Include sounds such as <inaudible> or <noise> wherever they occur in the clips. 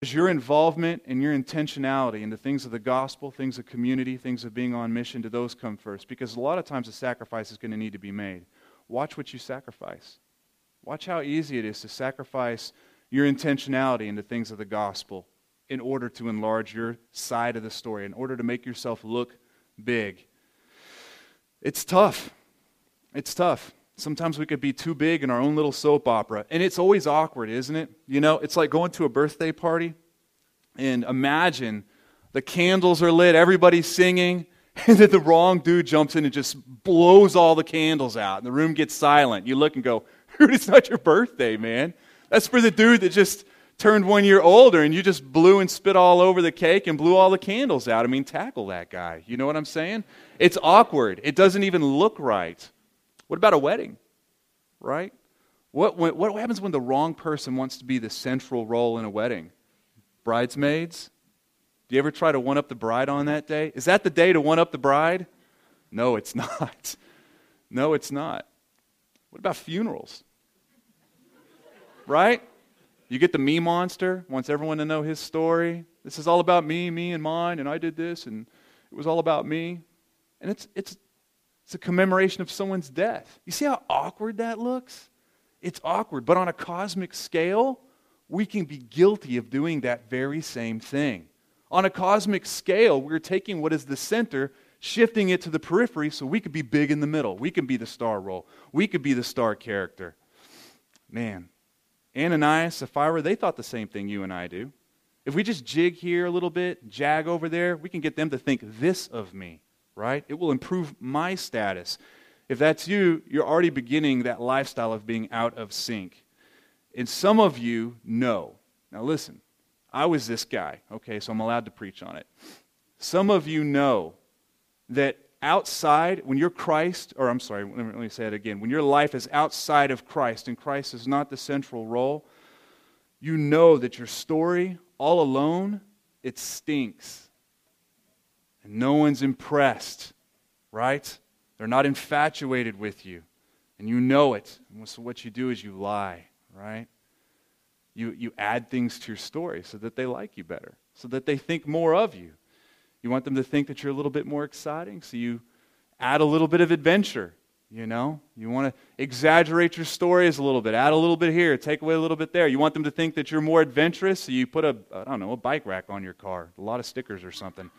Is your involvement and your intentionality in the things of the gospel, things of community, things of being on mission, do those come first? Because a lot of times a sacrifice is going to need to be made. Watch what you sacrifice. Watch how easy it is to sacrifice your intentionality into things of the gospel in order to enlarge your side of the story, in order to make yourself look big. It's tough. It's tough. Sometimes we could be too big in our own little soap opera. And it's always awkward, isn't it? You know, it's like going to a birthday party and imagine the candles are lit, everybody's singing, <laughs> and then the wrong dude jumps in and just blows all the candles out, and the room gets silent. You look and go, <laughs> dude, it's not your birthday, man. That's for the dude that just turned one year older and you just blew and spit all over the cake and blew all the candles out. I mean, tackle that guy. You know what I'm saying? It's awkward. It doesn't even look right. What about a wedding? Right? What, when, what happens when the wrong person wants to be the central role in a wedding? Bridesmaids? Do you ever try to one up the bride on that day? Is that the day to one up the bride? No, it's <laughs> not. No, it's not. What about funerals? Right? You get the me monster, wants everyone to know his story. This is all about me, me and mine, and I did this, and it was all about me. And it's, it's, it's a commemoration of someone's death. You see how awkward that looks? It's awkward, but on a cosmic scale, we can be guilty of doing that very same thing. On a cosmic scale, we're taking what is the center, shifting it to the periphery so we could be big in the middle. We can be the star role. We could be the star character. Man, Ananias, Sapphira, they thought the same thing you and I do. If we just jig here a little bit, jag over there, we can get them to think this of me right? It will improve my status. If that's you, you're already beginning that lifestyle of being out of sync. And some of you know. Now, listen, I was this guy, okay, so I'm allowed to preach on it. Some of you know that outside, when you're Christ, or I'm sorry, let me say it again, when your life is outside of Christ and Christ is not the central role, you know that your story all alone, it stinks and no one's impressed, right? They're not infatuated with you, and you know it. And so what you do is you lie, right? You, you add things to your story so that they like you better, so that they think more of you. You want them to think that you're a little bit more exciting, so you add a little bit of adventure. You know, you want to exaggerate your stories a little bit, add a little bit here, take away a little bit there. You want them to think that you're more adventurous, so you put a, I don't know, a bike rack on your car, a lot of stickers or something.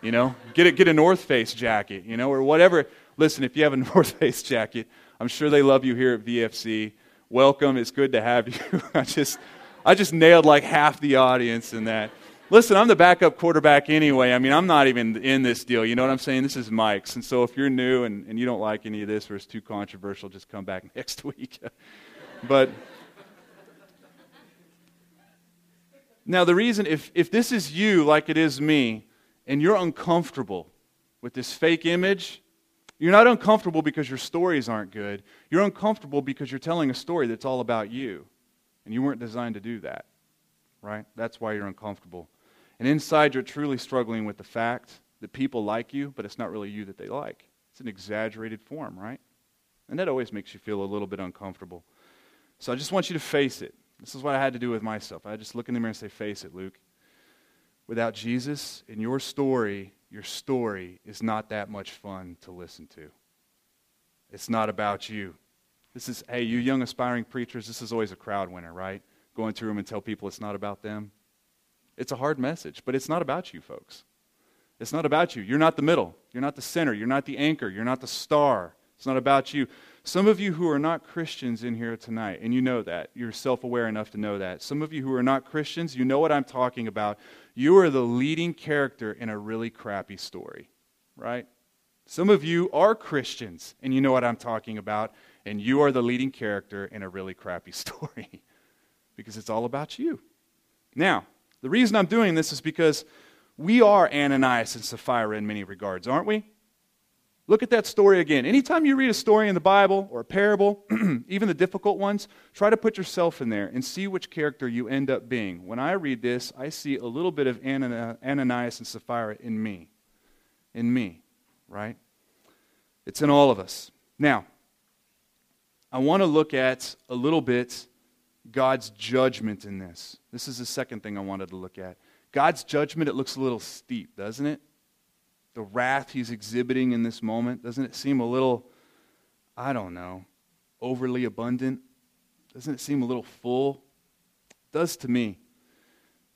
You know, get a, get a North Face jacket, you know, or whatever. Listen, if you have a <laughs> North Face jacket, I'm sure they love you here at VFC. Welcome. It's good to have you. <laughs> I just, I just nailed like half the audience in that. Listen, I'm the backup quarterback anyway. I mean, I'm not even in this deal. You know what I'm saying? This is Mike's. And so if you're new and, and you don't like any of this or it's too controversial, just come back <laughs> next week. but now, the reason, if, if this is you like it is me, and you're uncomfortable with this fake image, you're not uncomfortable because your stories aren't good. You're uncomfortable because you're telling a story that's all about you. And you weren't designed to do that, right? That's why you're uncomfortable. And inside, you're truly struggling with the fact that people like you, but it's not really you that they like. It's an exaggerated form, right? And that always makes you feel a little bit uncomfortable. So I just want you to face it. This is what I had to do with myself. I just look in the mirror and say, Face it, Luke. Without Jesus in your story, your story is not that much fun to listen to. It's not about you. This is, hey, you young aspiring preachers, this is always a crowd winner, right? Go into a room and tell people it's not about them. It's a hard message, but it's not about you, folks. It's not about you. You're not the middle. You're not the center. You're not the anchor. You're not the star. It's not about you. Some of you who are not Christians in here tonight, and you know that, you're self aware enough to know that. Some of you who are not Christians, you know what I'm talking about. You are the leading character in a really crappy story, right? Some of you are Christians, and you know what I'm talking about, and you are the leading character in a really crappy <laughs> story because it's all about you. Now, the reason I'm doing this is because we are Ananias and Sapphira in many regards, aren't we? Look at that story again. Anytime you read a story in the Bible or a parable, <clears throat> even the difficult ones, try to put yourself in there and see which character you end up being. When I read this, I see a little bit of Ananias and Sapphira in me. In me, right? It's in all of us. Now, I want to look at a little bit God's judgment in this. This is the second thing I wanted to look at. God's judgment, it looks a little steep, doesn't it? The wrath he's exhibiting in this moment, doesn't it seem a little, I don't know, overly abundant? Doesn't it seem a little full? It does to me.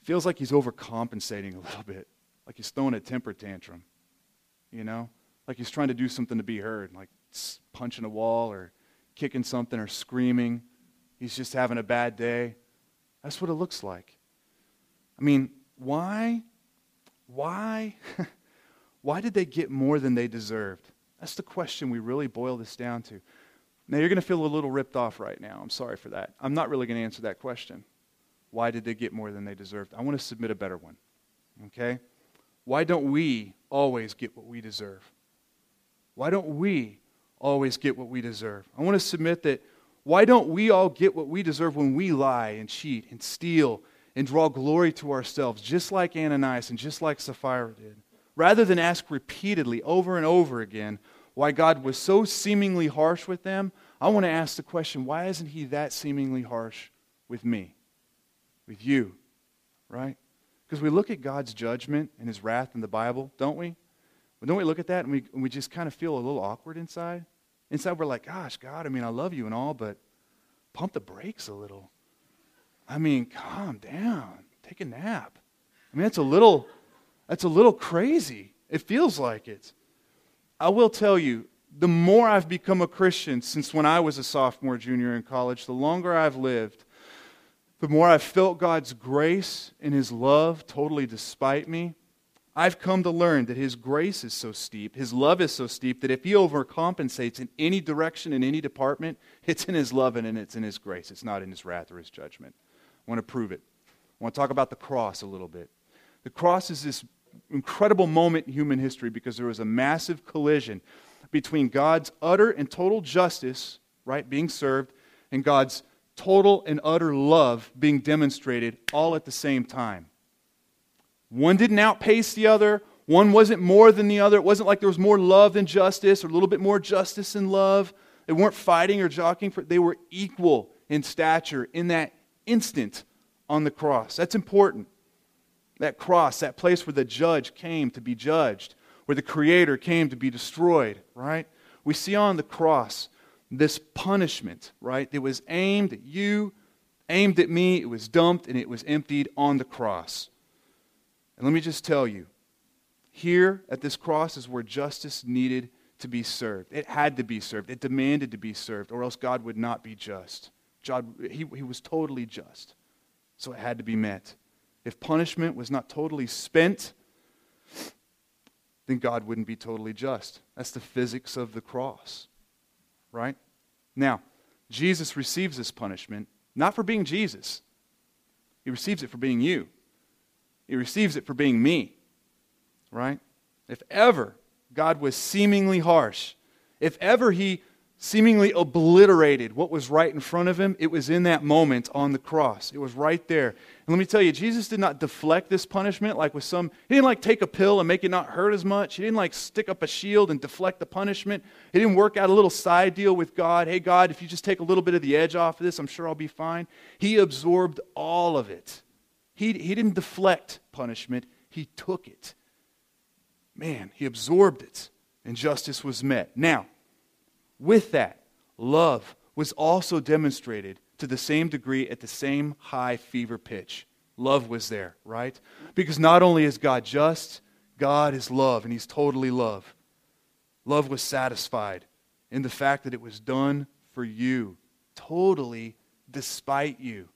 It feels like he's overcompensating a little bit, like he's throwing a temper tantrum, you know? Like he's trying to do something to be heard, like punching a wall or kicking something or screaming. He's just having a bad day. That's what it looks like. I mean, why? Why? <laughs> why did they get more than they deserved? That's the question we really boil this down to. Now, you're going to feel a little ripped off right now. I'm sorry for that. I'm not really going to answer that question. Why did they get more than they deserved? I want to submit a better one. Okay? Why don't we always get what we deserve? Why don't we always get what we deserve? I want to submit that why don't we all get what we deserve when we lie and cheat and steal and draw glory to ourselves, just like Ananias and just like Sapphira did? Rather than ask repeatedly, over and over again, why God was so seemingly harsh with them, I want to ask the question why isn't He that seemingly harsh with me, with you, right? Because we look at God's judgment and His wrath in the Bible, don't we? But don't we look at that and we, and we just kind of feel a little awkward inside? Inside, we're like, gosh, God, I mean, I love you and all, but pump the brakes a little. I mean, calm down. Take a nap. I mean, that's a little, that's a little crazy. It feels like it. I will tell you, the more I've become a Christian since when I was a sophomore, junior in college, the longer I've lived, the more I've felt God's grace and His love totally despite me. I've come to learn that His grace is so steep, His love is so steep, that if He overcompensates in any direction, in any department, it's in His love and it's in His grace. It's not in His wrath or His judgment. I want to prove it. I want to talk about the cross a little bit. The cross is this incredible moment in human history because there was a massive collision between God's utter and total justice, right, being served, and God's total and utter love being demonstrated all at the same time. One didn't outpace the other. One wasn't more than the other. It wasn't like there was more love than justice or a little bit more justice than love. They weren't fighting or jockeying for they were equal in stature in that instant on the cross. That's important. That cross, that place where the judge came to be judged, where the creator came to be destroyed, right? We see on the cross this punishment, right? It was aimed at you, aimed at me, it was dumped, and it was emptied on the cross. And let me just tell you here at this cross is where justice needed to be served. It had to be served, it demanded to be served, or else God would not be just. God, he, he was totally just. So it had to be met. If punishment was not totally spent, then God wouldn't be totally just. That's the physics of the cross, right? Now, Jesus receives this punishment not for being Jesus, He receives it for being you. He receives it for being me, right? If ever God was seemingly harsh, if ever He seemingly obliterated what was right in front of him, it was in that moment on the cross. It was right there. And let me tell you, Jesus did not deflect this punishment like with some, he didn't like take a pill and make it not hurt as much. He didn't like stick up a shield and deflect the punishment. He didn't work out a little side deal with God. Hey, God, if you just take a little bit of the edge off of this, I'm sure I'll be fine. He absorbed all of it. He, he didn't deflect punishment, he took it. Man, he absorbed it, and justice was met. Now, with that, love was also demonstrated to the same degree at the same high fever pitch. Love was there, right? Because not only is God just, God is love, and He's totally love. Love was satisfied in the fact that it was done for you, totally despite you.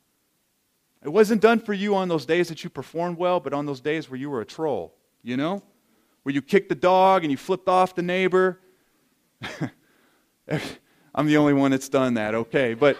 It wasn't done for you on those days that you performed well, but on those days where you were a troll, you know? Where you kicked the dog and you flipped off the neighbor. <laughs> <laughs> I'm the only one that's done that, okay. But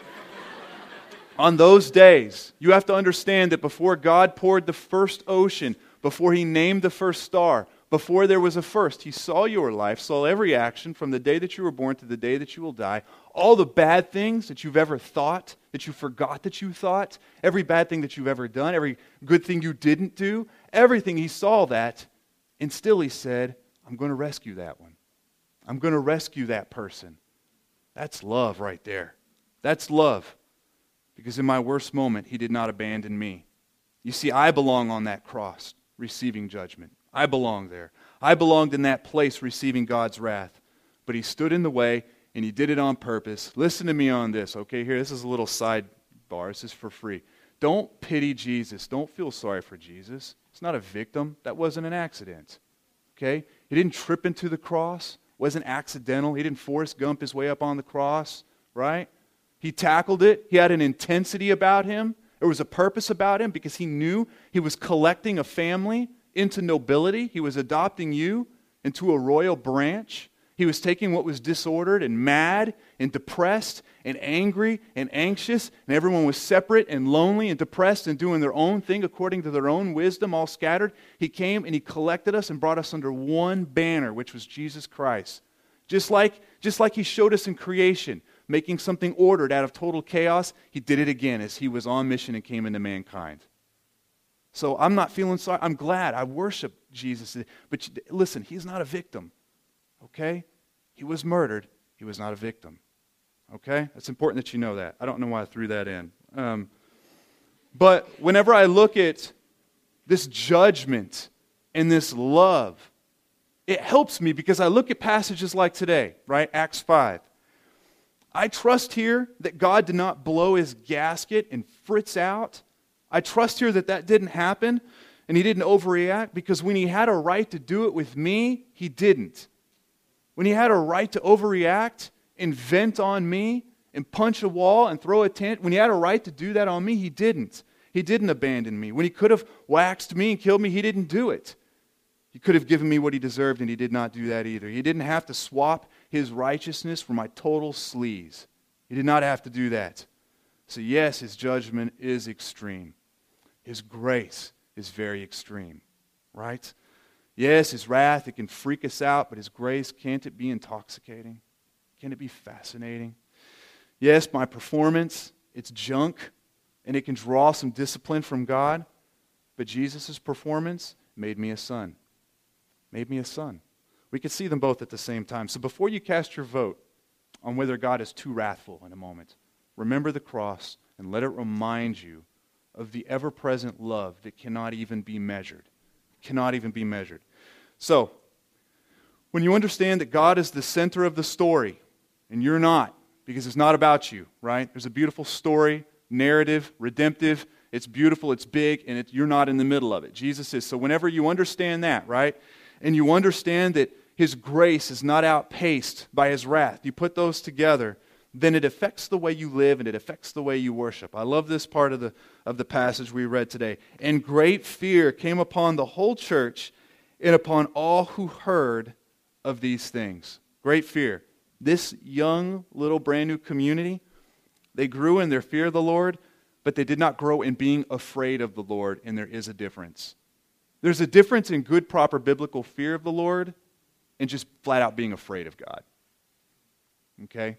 on those days, you have to understand that before God poured the first ocean, before He named the first star, before there was a first, He saw your life, saw every action from the day that you were born to the day that you will die. All the bad things that you've ever thought, that you forgot that you thought, every bad thing that you've ever done, every good thing you didn't do, everything, He saw that. And still He said, I'm going to rescue that one. I'm going to rescue that person. That's love right there. That's love. because in my worst moment, he did not abandon me. You see, I belong on that cross, receiving judgment. I belong there. I belonged in that place, receiving God's wrath. But he stood in the way, and he did it on purpose. Listen to me on this, okay? Here, this is a little sidebar. This is for free. Don't pity Jesus. Don't feel sorry for Jesus. He's not a victim. That wasn't an accident. Okay? He didn't trip into the cross. Wasn't accidental. He didn't Forrest Gump his way up on the cross, right? He tackled it. He had an intensity about him. There was a purpose about him because he knew he was collecting a family into nobility. He was adopting you into a royal branch. He was taking what was disordered and mad and depressed and angry and anxious, and everyone was separate and lonely and depressed and doing their own thing according to their own wisdom, all scattered. He came and he collected us and brought us under one banner, which was Jesus Christ. Just like, just like he showed us in creation, making something ordered out of total chaos, he did it again as he was on mission and came into mankind. So I'm not feeling sorry. I'm glad. I worship Jesus. But listen, he's not a victim. Okay? He was murdered. He was not a victim. Okay? It's important that you know that. I don't know why I threw that in. Um, but whenever I look at this judgment and this love, it helps me because I look at passages like today, right? Acts 5. I trust here that God did not blow his gasket and fritz out. I trust here that that didn't happen and he didn't overreact because when he had a right to do it with me, he didn't. When he had a right to overreact and vent on me and punch a wall and throw a tent, when he had a right to do that on me, he didn't. He didn't abandon me. When he could have waxed me and killed me, he didn't do it. He could have given me what he deserved, and he did not do that either. He didn't have to swap his righteousness for my total sleaze. He did not have to do that. So, yes, his judgment is extreme. His grace is very extreme, right? Yes, his wrath, it can freak us out, but his grace, can't it be intoxicating? Can it be fascinating? Yes, my performance, it's junk, and it can draw some discipline from God, but Jesus' performance made me a son. Made me a son. We could see them both at the same time. So before you cast your vote on whether God is too wrathful in a moment, remember the cross and let it remind you of the ever present love that cannot even be measured. Cannot even be measured. So, when you understand that God is the center of the story, and you're not, because it's not about you, right? There's a beautiful story, narrative, redemptive. It's beautiful, it's big, and it, you're not in the middle of it. Jesus is. So, whenever you understand that, right, and you understand that His grace is not outpaced by His wrath, you put those together, then it affects the way you live and it affects the way you worship. I love this part of the, of the passage we read today. And great fear came upon the whole church and upon all who heard of these things. Great fear. This young, little, brand new community, they grew in their fear of the Lord, but they did not grow in being afraid of the Lord, and there is a difference. There's a difference in good, proper biblical fear of the Lord and just flat out being afraid of God. Okay?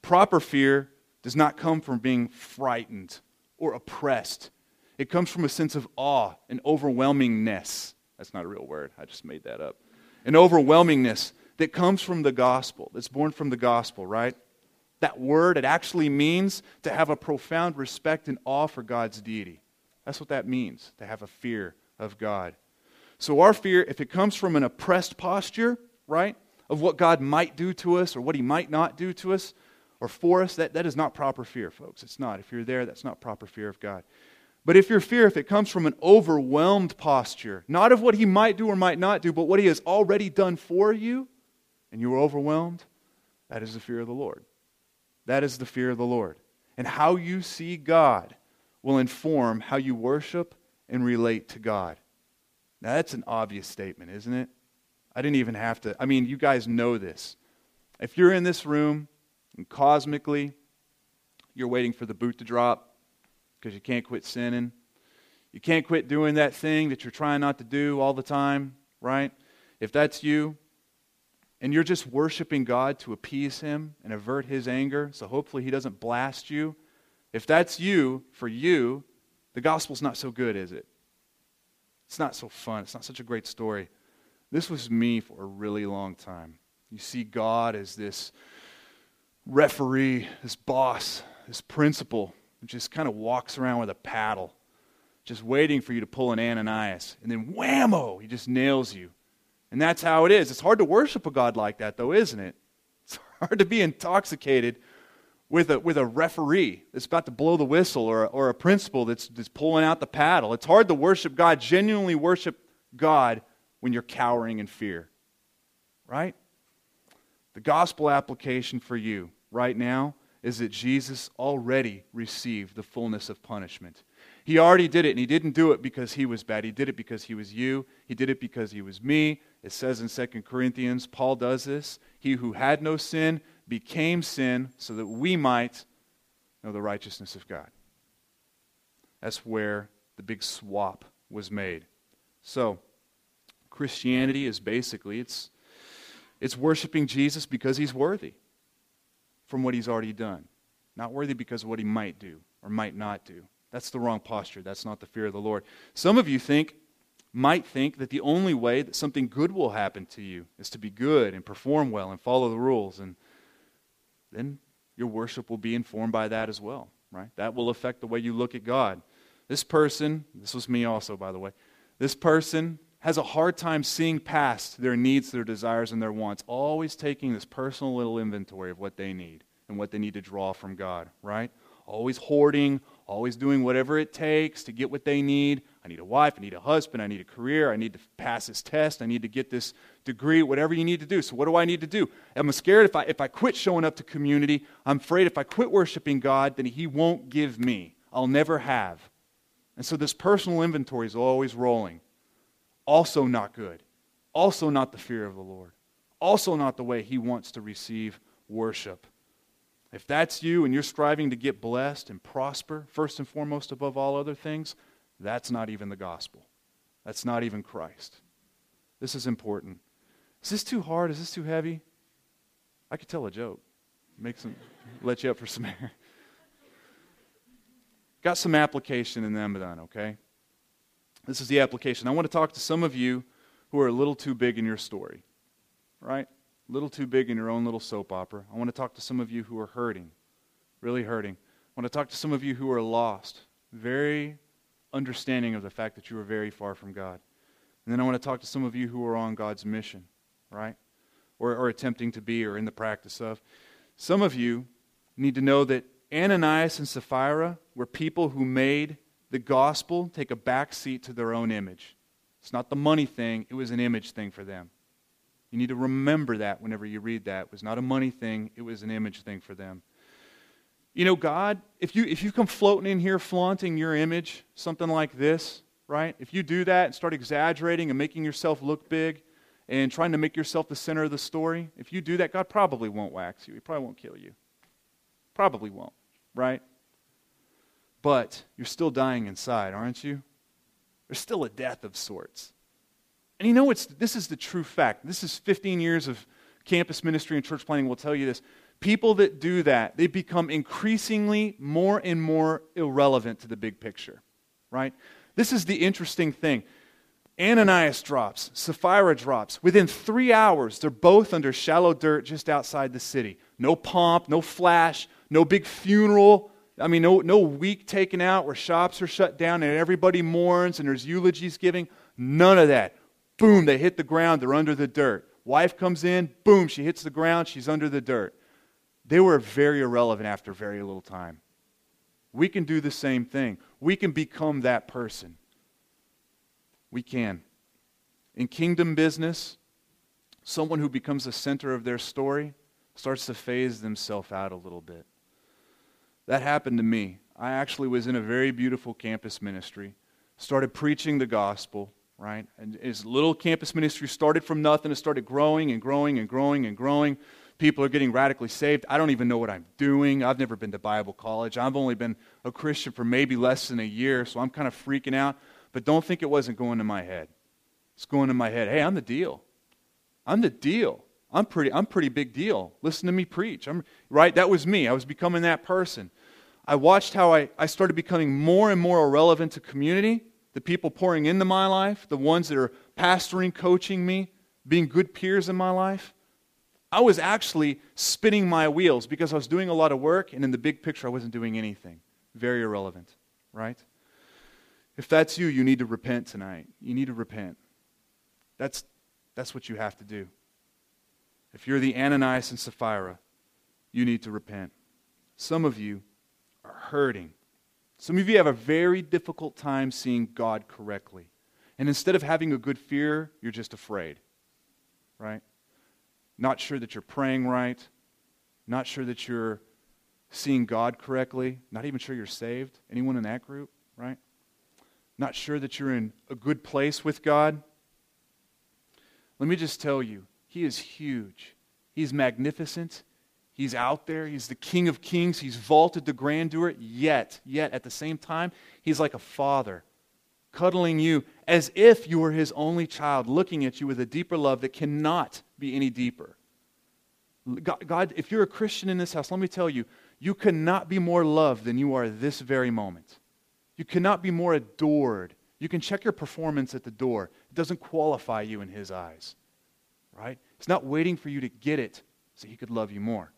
Proper fear does not come from being frightened or oppressed, it comes from a sense of awe and overwhelmingness. That's not a real word. I just made that up. An overwhelmingness that comes from the gospel, that's born from the gospel, right? That word, it actually means to have a profound respect and awe for God's deity. That's what that means, to have a fear of God. So, our fear, if it comes from an oppressed posture, right, of what God might do to us or what He might not do to us or for us, that, that is not proper fear, folks. It's not. If you're there, that's not proper fear of God. But if your fear, if it comes from an overwhelmed posture, not of what he might do or might not do, but what he has already done for you, and you are overwhelmed, that is the fear of the Lord. That is the fear of the Lord. And how you see God will inform how you worship and relate to God. Now, that's an obvious statement, isn't it? I didn't even have to. I mean, you guys know this. If you're in this room and cosmically you're waiting for the boot to drop, because you can't quit sinning. You can't quit doing that thing that you're trying not to do all the time, right? If that's you, and you're just worshiping God to appease Him and avert His anger, so hopefully He doesn't blast you. If that's you, for you, the gospel's not so good, is it? It's not so fun. It's not such a great story. This was me for a really long time. You see God as this referee, this boss, this principal who just kind of walks around with a paddle, just waiting for you to pull an Ananias. And then whammo, he just nails you. And that's how it is. It's hard to worship a God like that, though, isn't it? It's <laughs> hard to be intoxicated with a, with a referee that's about to blow the whistle or, or a principal that's, that's pulling out the paddle. It's hard to worship God, genuinely worship God, when you're cowering in fear. Right? The gospel application for you right now is that Jesus already received the fullness of punishment. He already did it, and he didn't do it because he was bad. He did it because he was you. He did it because he was me. It says in 2 Corinthians, Paul does this. He who had no sin became sin so that we might know the righteousness of God. That's where the big swap was made. So, Christianity is basically it's it's worshiping Jesus because he's worthy from what he's already done. Not worthy because of what he might do or might not do. That's the wrong posture. That's not the fear of the Lord. Some of you think might think that the only way that something good will happen to you is to be good and perform well and follow the rules and then your worship will be informed by that as well, right? That will affect the way you look at God. This person, this was me also, by the way, this person has a hard time seeing past their needs, their desires, and their wants, always taking this personal little inventory of what they need and what they need to draw from God, right? Always hoarding, always doing whatever it takes to get what they need. I need a wife, I need a husband, I need a career, I need to pass this test, I need to get this degree, whatever you need to do. So, what do I need to do? I'm scared if I, if I quit showing up to community, I'm afraid if I quit worshiping God, then He won't give me. I'll never have. And so, this personal inventory is always rolling. Also, not good. Also, not the fear of the Lord. Also, not the way He wants to receive worship. If that's you and you're striving to get blessed and prosper, first and foremost above all other things, that's not even the gospel. That's not even Christ. This is important. Is this too hard? Is this too heavy? I could tell a joke. Make some <laughs> let you up for some air. Got some application in them done, okay? This is the application. I want to talk to some of you who are a little too big in your story. Right? A little too big in your own little soap opera. I want to talk to some of you who are hurting, really hurting. I want to talk to some of you who are lost, very understanding of the fact that you are very far from God. And then I want to talk to some of you who are on God's mission, right? Or, or attempting to be or in the practice of. Some of you need to know that Ananias and Sapphira were people who made the gospel take a back seat to their own image. It's not the money thing, it was an image thing for them. You need to remember that whenever you read that. It was not a money thing, it was an image thing for them. You know, God, if you, if you come floating in here flaunting your image, something like this, right? If you do that and start exaggerating and making yourself look big and trying to make yourself the center of the story, if you do that, God probably won't wax you. He probably won't kill you. Probably won't, right? But you're still dying inside, aren't you? There's still a death of sorts. And you know, it's, this is the true fact. This is 15 years of campus ministry and church planning will tell you this people that do that, they become increasingly more and more irrelevant to the big picture, right? This is the interesting thing. Ananias drops, Sapphira drops. Within three hours, they're both under shallow dirt just outside the city. No pomp, no flash, no big funeral. I mean, no, no week taken out where shops are shut down and everybody mourns and there's eulogies giving. None of that. Boom, they hit the ground, they're under the dirt. Wife comes in, boom, she hits the ground, she's under the dirt they were very irrelevant after very little time. We can do the same thing. We can become that person. We can. In kingdom business, someone who becomes the center of their story starts to phase themselves out a little bit. That happened to me. I actually was in a very beautiful campus ministry, started preaching the gospel, right? And his little campus ministry started from nothing. It started growing and growing and growing and growing people are getting radically saved. I don't even know what I'm doing. I've never been to Bible college. I've only been a Christian for maybe less than a year, so I'm kind of freaking out. But don't think it wasn't going in my head. It's going in my head. Hey, I'm the deal. I'm the deal. I'm pretty I'm pretty big deal. Listen to me preach. I'm right, that was me. I was becoming that person. I watched how I, I started becoming more and more irrelevant to community, the people pouring into my life, the ones that are pastoring, coaching me, being good peers in my life. I was actually spinning my wheels because I was doing a lot of work, and in the big picture, I wasn't doing anything. very irrelevant, right? If that's you, you need to repent tonight. You need to repent. That's, that's what you have to do. If you're the Ananias and Sapphira, you need to repent. Some of you are hurting. Some of you have a very difficult time seeing God correctly. And instead of having a good fear, you're just afraid, right? Not sure that you're praying right, not sure that you're seeing God correctly, not even sure you're saved. Anyone in that group, right? Not sure that you're in a good place with God. Let me just tell you, He is huge. He's magnificent. He's out there. He's the King of Kings. He's vaulted to grandeur. Yet, yet, at the same time, He's like a father, cuddling you as if you were His only child, looking at you with a deeper love that cannot be any deeper. God, God, if you're a Christian in this house, let me tell you, you cannot be more loved than you are this very moment. You cannot be more adored. You can check your performance at the door. It doesn't qualify you in His eyes. Right? He's not waiting for you to get it so He could love you more.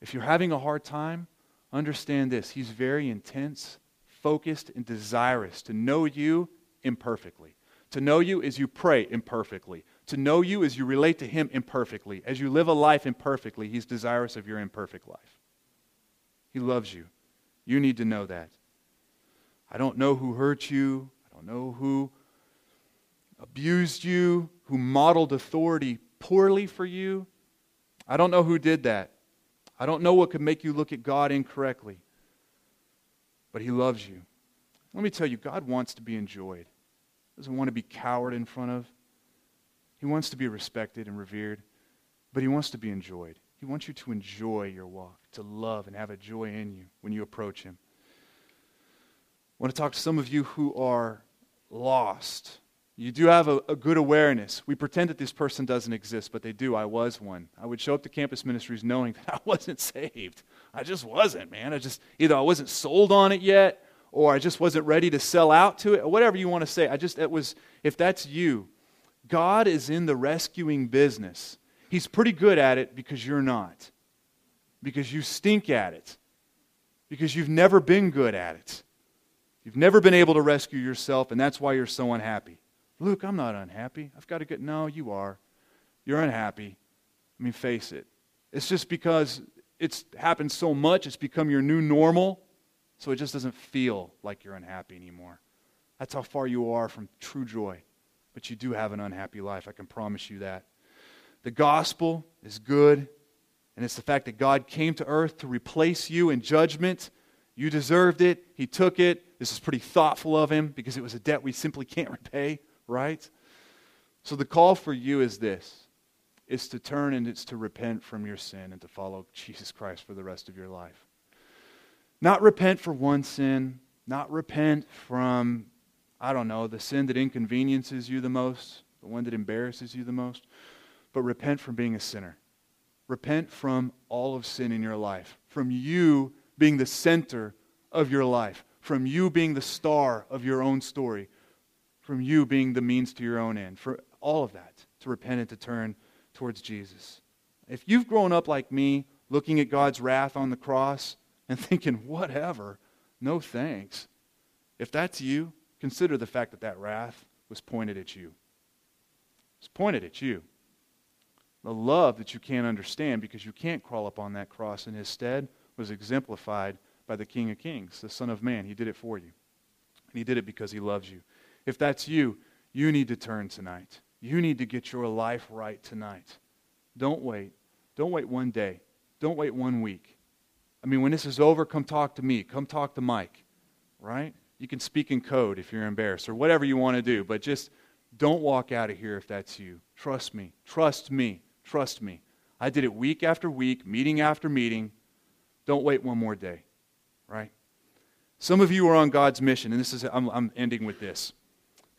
If you're having a hard time, understand this He's very intense, focused, and desirous to know you imperfectly. To know you as you pray imperfectly. To know you as you relate to Him imperfectly. As you live a life imperfectly, He's desirous of your imperfect life. He loves you. You need to know that. I don't know who hurt you. I don't know who abused you, who modeled authority poorly for you. I don't know who did that. I don't know what could make you look at God incorrectly. But He loves you. Let me tell you, God wants to be enjoyed. He doesn't want to be cowered in front of. He wants to be respected and revered, but He wants to be enjoyed. He wants you to enjoy your walk, to love and have a joy in you when you approach Him. I want to talk to some of you who are lost. You do have a, a, good awareness. We pretend that this person doesn't exist, but they do. I was one. I would show up to campus ministries knowing <laughs> that I wasn't saved. I just wasn't, man. I just, either I wasn't sold on it yet, or I just wasn't ready to sell out to it, or whatever you want to say. I just, it was, if that's you, God is in the rescuing business. He's pretty good at it because you're not. Because you stink at it. Because you've never been good at it. You've never been able to rescue yourself, and that's why you're so unhappy. Luke, I'm not unhappy. I've got to get. No, you are. You're unhappy. I mean, face it. It's just because it's happened so much, it's become your new normal, so it just doesn't feel like you're unhappy anymore. That's how far you are from true joy. But you do have an unhappy life. I can promise you that. The gospel is good, and it's the fact that God came to earth to replace you in judgment. You deserved it. He took it. This is pretty thoughtful of him because it was a debt we simply can't repay, right? So the call for you is this is to turn and it's to repent from your sin and to follow <laughs> Jesus Christ for the rest of your life. Not repent for one sin, not repent from, I don't know, the sin that inconveniences you the most, the one that embarrasses you the most, but repent from being a sinner. Repent from all of sin in your life, from you being the center of your life, from you being the star of your own story, from you being the means to your own end, for all of that, to repent and to turn towards Jesus. If you've grown up like me, looking at God's wrath on the cross and <laughs> thinking, whatever, no thanks, if that's you, consider the fact that that wrath was pointed at you. It's pointed at you the love that you can't understand because you can't crawl up on that cross in his stead was exemplified by the King of Kings, the Son of Man. He did it for you. And he did it because he loves you. If that's you, you need to turn tonight. You need to get your life right tonight. Don't wait. Don't wait one day. Don't wait one week. I mean, when this is over, come talk to me. Come talk to Mike, right? You can speak in code if you're embarrassed or whatever you want to do, but just don't walk out of here if that's you. Trust me. Trust me. Trust me. I did it week after week, meeting after meeting. Don't wait one more day, right? Some of you are on God's mission, and this is, I'm, I'm ending with this.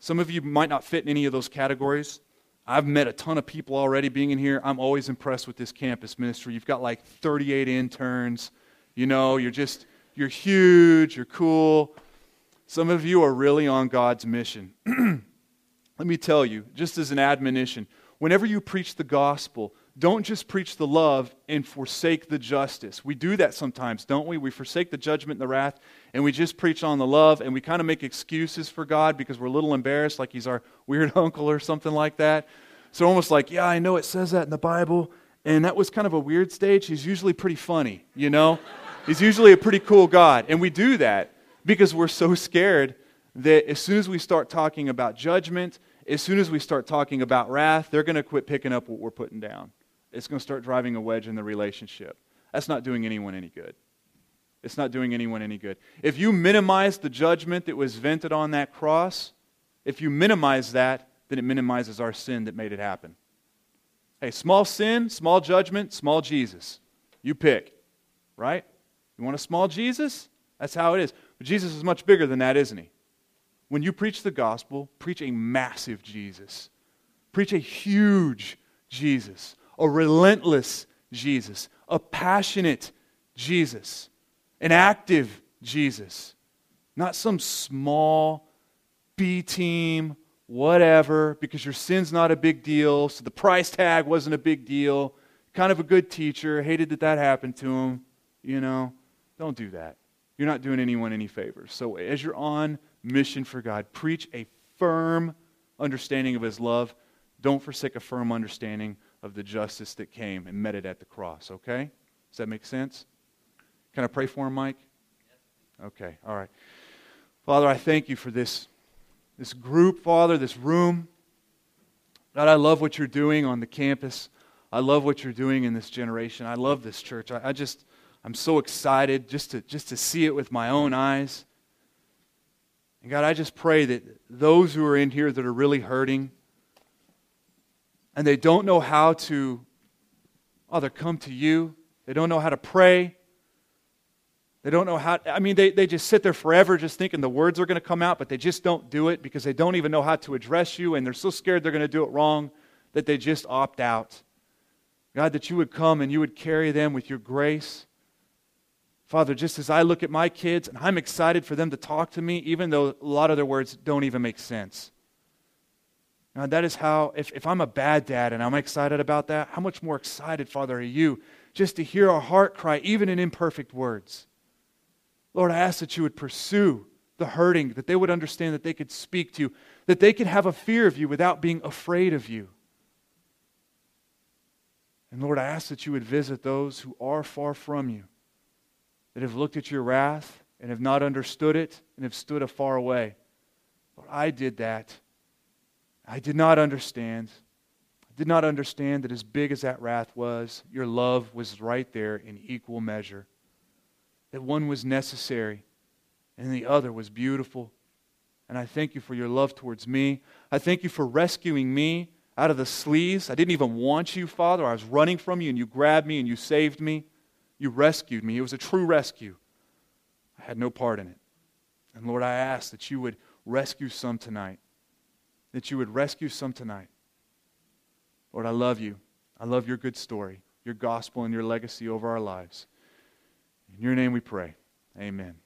Some of you might not fit in any of those categories. I've met a ton of people already being in here. I'm always impressed with this campus ministry. You've got like 38 interns. You know, you're just, you're huge, you're cool. Some of you are really on God's mission. <clears throat> Let me tell you, just as an admonition, whenever you preach the gospel, don't just preach the love and forsake the justice. We do that sometimes, don't we? We forsake the judgment and the wrath, and we just preach on the love, and we kind of make excuses for God because we're a little embarrassed, like he's our weird <laughs> uncle or something like that. So almost like, yeah, I know it says that in the Bible, and that was kind of a weird stage. He's usually pretty funny, you know? <laughs> he's usually a pretty cool God. And we do that because we're so scared that as soon as we start talking about judgment, as soon as we start talking about wrath, they're going to quit picking up what we're putting down. It's going to start driving a wedge in the relationship. That's not doing anyone any good. It's not doing anyone any good. If you minimize the judgment that was vented on that cross, if you minimize that, then it minimizes our sin that made it happen. Hey, small sin, small judgment, small Jesus. You pick, right? You want a small Jesus? That's how it is. But Jesus is much bigger than that, isn't he? When you preach the gospel, preach a massive Jesus. Preach a huge Jesus, a relentless Jesus, a passionate Jesus, an active Jesus, not some small B team whatever, because your sin's not a big deal, so the price tag wasn't a big deal. Kind of a good teacher, hated that that happened to him. You know, don't do that. You're not doing anyone any favors. So as you're on mission for God, preach a firm understanding of His love. Don't forsake a firm understanding of the justice that came and met it at the cross, okay? Does that make sense? Can I pray for him, Mike? Okay, all right. Father, I thank you for this this group, Father, this room. God, I love what you're doing on the campus. I love what you're doing in this generation. I love this church. I, I just, I'm so excited just to, just to see it with my own eyes. And God, I just pray that those who are in here that are really hurting and they don't know how to, oh, Father, come to you, they don't know how to pray, they don't know how, I mean, they, they just sit there forever just thinking the words are going to come out, but they just don't do it because they don't even know how to address you and they're so scared they're going to do it wrong that they just opt out. God, that you would come and you would carry them with your grace. Father, just as I look at my kids and I'm excited for them to talk to me, even though a lot of their words don't even make sense. God, that is how, if, if I'm a bad dad and I'm excited about that, how much more excited, Father, are you just to hear our heart cry, even in imperfect words? Lord, I ask that you would pursue the hurting, that they would understand that they could speak to you, that they could have a fear of you without being afraid of you. And Lord, I ask that you would visit those who are far from you, that have looked at your wrath and have not understood it and have stood afar away. Lord, I did that. I did not understand. I did not understand that as big as that wrath was, your love was right there in equal measure that one was necessary and the other was beautiful. And I thank you for your love towards me. I thank you for rescuing me out of the sleaze. I didn't even want you, Father. I was running from you, and you grabbed me and you saved me. You rescued me. It was a true rescue. I had no part in it. And Lord, I ask that you would rescue some tonight. That you would rescue some tonight. Lord, I love you. I love your good story, your gospel, and your legacy over our lives. In your name we pray. Amen.